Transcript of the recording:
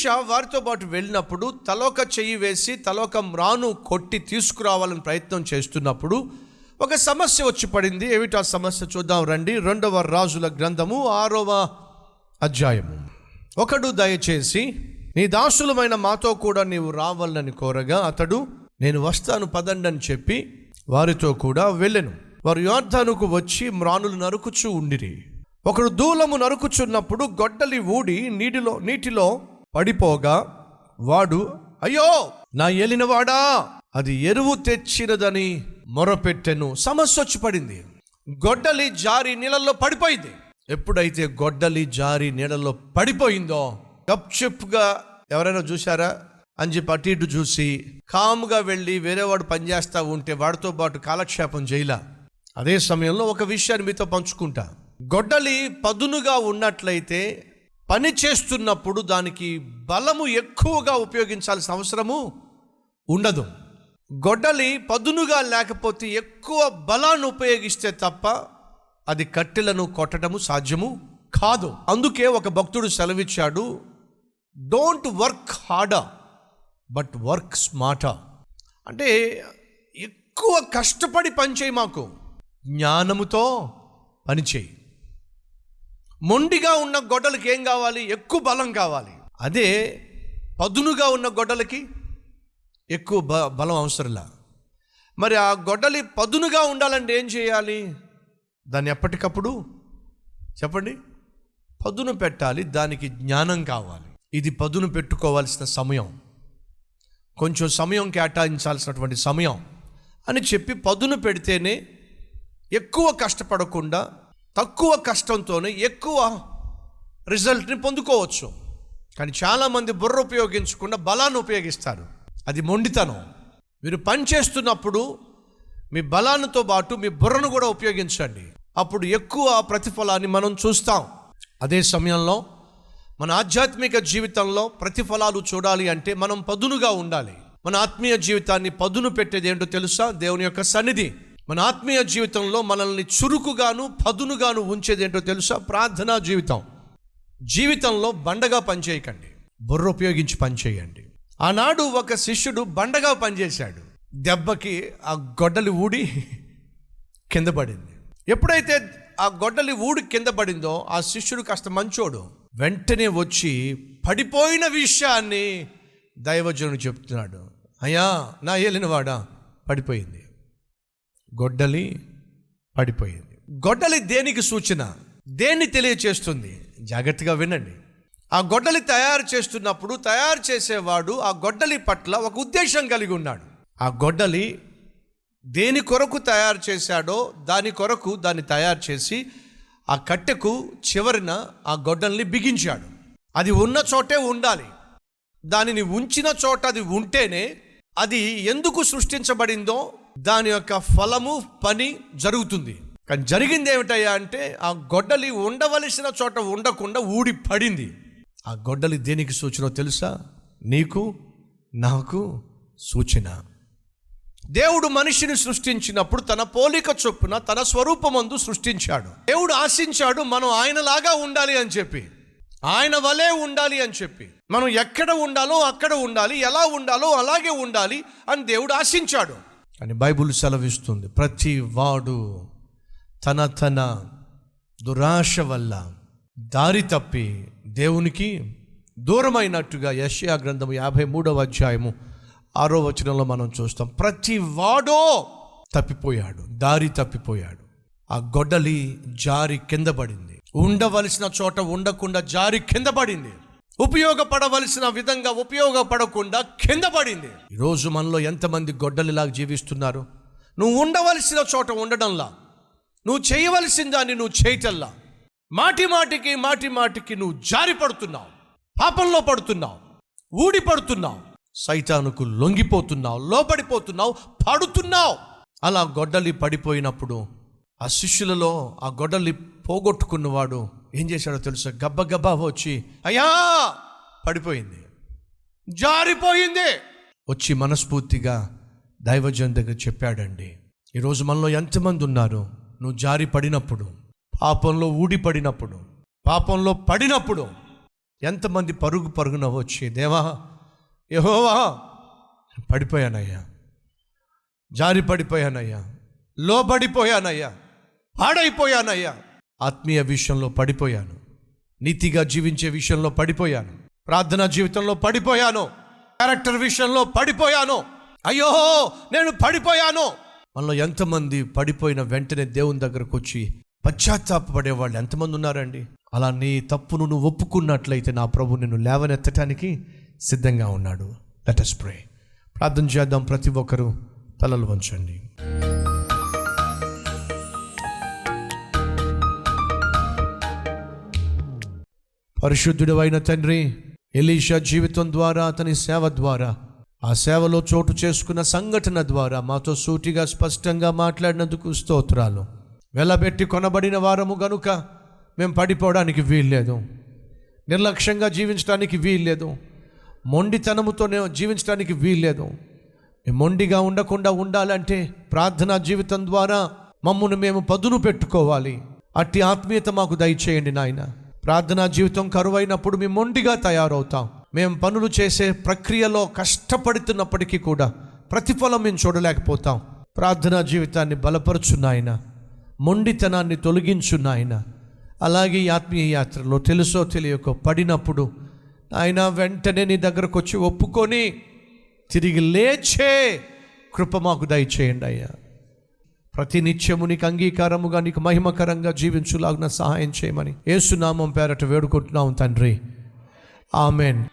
Elisha వారితో పాటు వెళ్ళినప్పుడు తలోక చెయ్యి వేసి తలోక మ్రాను కొట్టి తీసుకురావాలని ప్రయత్నం చేస్తున్నప్పుడు ఒక సమస్య వచ్చి పడింది. ఏమిటా సమస్య? చూద్దాం రండి. రెండవ రాజుల గ్రంథము ఆరవ అధ్యాయము. ఒకడు దయచేసి నీ దాసులమైన మాతో కూడా నీవు రావాలని కోరగా అతడు నేను వస్తాను పదండి అని చెప్పి వారితో కూడా వెళ్ళెను. వారు యోర్ధానుకు వచ్చి మ్రానులు నరుకుచూ ఉండిరి. ఒకడు దూలము నరుకుచున్నప్పుడు గొడ్డలి ఊడి నీటిలో నీటిలో పడిపోగా వాడు అయ్యో నా ఏలినవాడా? అది ఎరువు తెచ్చినదని మొరపెట్టెను. సమస్య వచ్చి పడింది. గొడ్డలి జారి నీళ్ళల్లో పడిపోయింది. ఎప్పుడైతే గొడ్డలి జారి నీళ్ళలో పడిపోయిందో గప్చెప్గా ఎవరైనా చూసారా అని చెప్పి అటు ఇటు చూసి కామ్గా వెళ్ళి వేరేవాడు పనిచేస్తూ ఉంటే వాడితో పాటు కాలక్షేపం చేయలా. అదే సమయంలో ఒక విషయాన్ని మీతో పంచుకుంటా. గొడ్డలి పదునుగా ఉన్నట్లయితే పని చేస్తున్నప్పుడు దానికి బలము ఎక్కువగా ఉపయోగించాల్సిన అవసరము ఉండదు. గొడ్డలి పదునుగా లేకపోతే ఎక్కువ బలాన్ని ఉపయోగిస్తే తప్ప అది కట్టెలను కొట్టడము సాధ్యము కాదు. అందుకే ఒక భక్తుడు సెలవిచ్చాడు డోంట్ వర్క్ హార్డా బట్ వర్క్ స్మార్టా అంటే ఎక్కువ కష్టపడి పనిచేయి మాకు. జ్ఞానముతో పనిచేయి మొండిగా ఉన్న గొడ్డలకి ఏం కావాలి? ఎక్కువ బలం కావాలి. అదే పదునుగా ఉన్న గొడ్డలకి ఎక్కువ బ బలం అవసరంలా. మరి ఆ గొడ్డలి పదునుగా ఉండాలంటే ఏం చేయాలి? దాన్ని ఎప్పటికప్పుడు చెప్పండి. పదును పెట్టాలి దానికి జ్ఞానం కావాలి. ఇది పదును పెట్టుకోవాల్సిన సమయం. కొంచెం సమయం కేటాయించాల్సినటువంటి సమయం అని చెప్పి పదును పెడితేనే ఎక్కువ కష్టపడకుండా తక్కువ కష్టంతోనే ఎక్కువ రిజల్ట్ని పొందుకోవచ్చు. కానీ చాలామంది బుర్ర ఉపయోగించకుండా బలాన్ని ఉపయోగిస్తారు. అది మొండితనం. మీరు పని చేస్తున్నప్పుడు మీ బలాన్నితో పాటు మీ బుర్రను కూడా ఉపయోగించండి. అప్పుడు ఎక్కువ ప్రతిఫలాన్ని మనం చూస్తాం. అదే సమయంలో మన ఆధ్యాత్మిక జీవితంలో ప్రతిఫలాలు చూడాలి అంటే మనం పదునుగా ఉండాలి. మన ఆత్మీయ జీవితాన్ని పదును పెట్టేది ఏంటో తెలుసా? దేవుని యొక్క సన్నిధి. మన ఆత్మీయ జీవితంలో మనల్ని చురుకుగాను పదునుగాను ఉంచేది ఏంటో తెలుసా? ప్రార్థనా జీవితం. జీవితంలో బండగా పనిచేయకండి. బుర్ర ఉపయోగించి పనిచేయండి. ఆనాడు ఒక శిష్యుడు బండగా పనిచేశాడు. దెబ్బకి ఆ గొడ్డలి ఊడి కింద పడింది. ఎప్పుడైతే ఆ గొడ్డలి ఊడి కింద పడిందో ఆ శిష్యుడు కాస్త మంచోడు. వెంటనే వచ్చి పడిపోయిన విషయాన్ని దైవజనుడు చెప్తున్నాడు. అయ్యా నా ఏలినవాడా? పడిపోయింది. గొడ్డలి పడిపోయింది. గొడ్డలి దేనికి సూచన? దేన్ని తెలియచేస్తుంది? జాగ్రత్తగా వినండి. ఆ గొడ్డలి తయారు చేస్తున్నప్పుడు తయారు చేసేవాడు ఆ గొడ్డలి పట్ల ఒక ఉద్దేశం కలిగి ఉన్నాడు. ఆ గొడ్డలి దేని కొరకు తయారు చేశాడో దాని కొరకు దాన్ని తయారు చేసి ఆ కట్టెకు చివరిన ఆ గొడ్డల్ని బిగించాడు. అది ఉన్న చోటే ఉండాలి. దానిని ఉంచిన చోట అది ఉంటేనే అది ఎందుకు సృష్టించబడిందో దాని యొక్క ఫలము పని జరుగుతుంది. కానీ జరిగింది ఏమిటయ్యా అంటే ఆ గొడ్డలి ఉండవలసిన చోట ఉండకుండా ఊడి పడింది ఆ గొడ్డలి దేనికి సూచనో తెలుసా? నీకు నాకు సూచన. దేవుడు మనిషిని సృష్టించినప్పుడు తన పోలిక చొప్పున తన స్వరూపమందు సృష్టించాడు. దేవుడు ఆశించాడు మనం ఆయనలాగా ఉండాలి అని చెప్పి. ఆయన వలే ఉండాలి అని చెప్పి. మనం ఎక్కడ ఉండాలో అక్కడ ఉండాలి ఎలా ఉండాలో అలాగే ఉండాలి అని దేవుడు ఆశించాడు. అని బైబుల్ సెలవిస్తుంది. ప్రతి వాడు తన తన దురాశ వల్ల దారి తప్పి దేవునికి దూరమైనట్టుగా యష్యా గ్రంథము యాభై మూడవ అధ్యాయము ఆరో వచనంలో మనం చూస్తాం. ప్రతి వాడో తప్పిపోయాడు దారి తప్పిపోయాడు. ఆ గొడ్డలి జారి కింద పడింది. ఉండవలసిన చోట ఉండకుండా జారి కింద పడింది. ఉపయోగపడవలసిన విధంగా ఉపయోగపడకుండా కింద పడింది. ఈరోజు మనలో ఎంతమంది గొడ్డలిలాగా జీవిస్తున్నారు? నువ్వు ఉండవలసిన చోట ఉండడంలా. నువ్వు చేయవలసిన దాన్ని నువ్వు చేయటల్లా మాటి మాటికి మాటి మాటికి నువ్వు జారి పడుతున్నావు. పాపంలో పడుతున్నావు. ఊడి పడుతున్నావు. సైతానుకు లొంగిపోతున్నావు లోపడిపోతున్నావు పడుతున్నావు. అలా గొడ్డలి పడిపోయినప్పుడు ఆ శిష్యులలో ఆ గొడ్డలి పోగొట్టుకున్నవాడు ఏం చేశాడో తెలుసా? గబ్బ గబ్బా వచ్చి అయ్యా! పడిపోయింది. జారిపోయింది. వచ్చి మనస్ఫూర్తిగా దైవజన్ దగ్గర చెప్పాడండి ఈరోజు మనలో ఎంతమంది ఉన్నారు? నువ్వు జారి పడినప్పుడు పాపంలో ఊడి పడినప్పుడు పాపంలో పడినప్పుడు ఎంతమంది పరుగు పరుగున వచ్చి దేవా యహోవా! పడిపోయానయ్యా. జారి పడిపోయానయ్యా. లోబడిపోయానయ్యా. పాడైపోయానయ్యా. ఆత్మీయ విషయంలో పడిపోయాను. నీతిగా జీవించే విషయంలో పడిపోయాను. ప్రార్థనా జీవితంలో పడిపోయాను. క్యారెక్టర్ విషయంలో పడిపోయాను. అయ్యో నేను పడిపోయాను. మనలో ఎంతమంది పడిపోయిన వెంటనే దేవుని దగ్గరకు వచ్చి పశ్చాత్తాపడే వాళ్ళు ఎంతమంది ఉన్నారండి? అలా నీ తప్పును నువ్వు ఒప్పుకున్నట్లయితే నా ప్రభు నిన్ను లేవనెత్తటానికి సిద్ధంగా ఉన్నాడు. లెటస్ ప్రే ప్రార్థన చేద్దాం ప్రతి ఒక్కరూ తలలు వంచండి. పరిశుద్ధుడు అయిన తండ్రి ఎలీషా జీవితం ద్వారా అతని సేవ ద్వారా ఆ సేవలో చోటు చేసుకున్న సంఘటన ద్వారా మాతో సూటిగా స్పష్టంగా మాట్లాడినందుకు స్తోత్రాలు. వెలబెట్టి కొనబడిన వారము గనుక మేము పడిపోవడానికి వీల్లేదు. నిర్లక్ష్యంగా జీవించడానికి వీల్లేదు. మొండితనముతోనే జీవించడానికి వీల్లేదు. మొండిగా ఉండకుండా ఉండాలంటే ప్రార్థనా జీవితం ద్వారా మమ్మను మేము పదును పెట్టుకోవాలి. అట్టి ఆత్మీయత మాకు దయచేయండి నాయన. ప్రార్థనా జీవితం కరువైనప్పుడు మేము మొండిగా తయారవుతాం. మేము పనులు చేసే ప్రక్రియలో కష్టపడుతున్నప్పటికీ కూడా ప్రతిఫలం మేము చూడలేకపోతాం. ప్రార్థనా జీవితాన్ని బలపరుచున్నాయన మొండితనాన్ని తొలగించున్నాయన అలాగే ఈ ఆత్మీయ యాత్రలో తెలుసో తెలియకో పడినప్పుడు ఆయన వెంటనే నీ దగ్గరకు వచ్చి ఒప్పుకొని తిరిగి లేచే కృప మాకు దయచేయండి అయ్యా. ప్రతి నిత్యము నీకు అంగీకారముగా నీకు మహిమకరంగా జీవించులాగిన సహాయం చేయమని ఏసునామం పేరట వేడుకుంటున్నాం తండ్రి. ఆమెన్.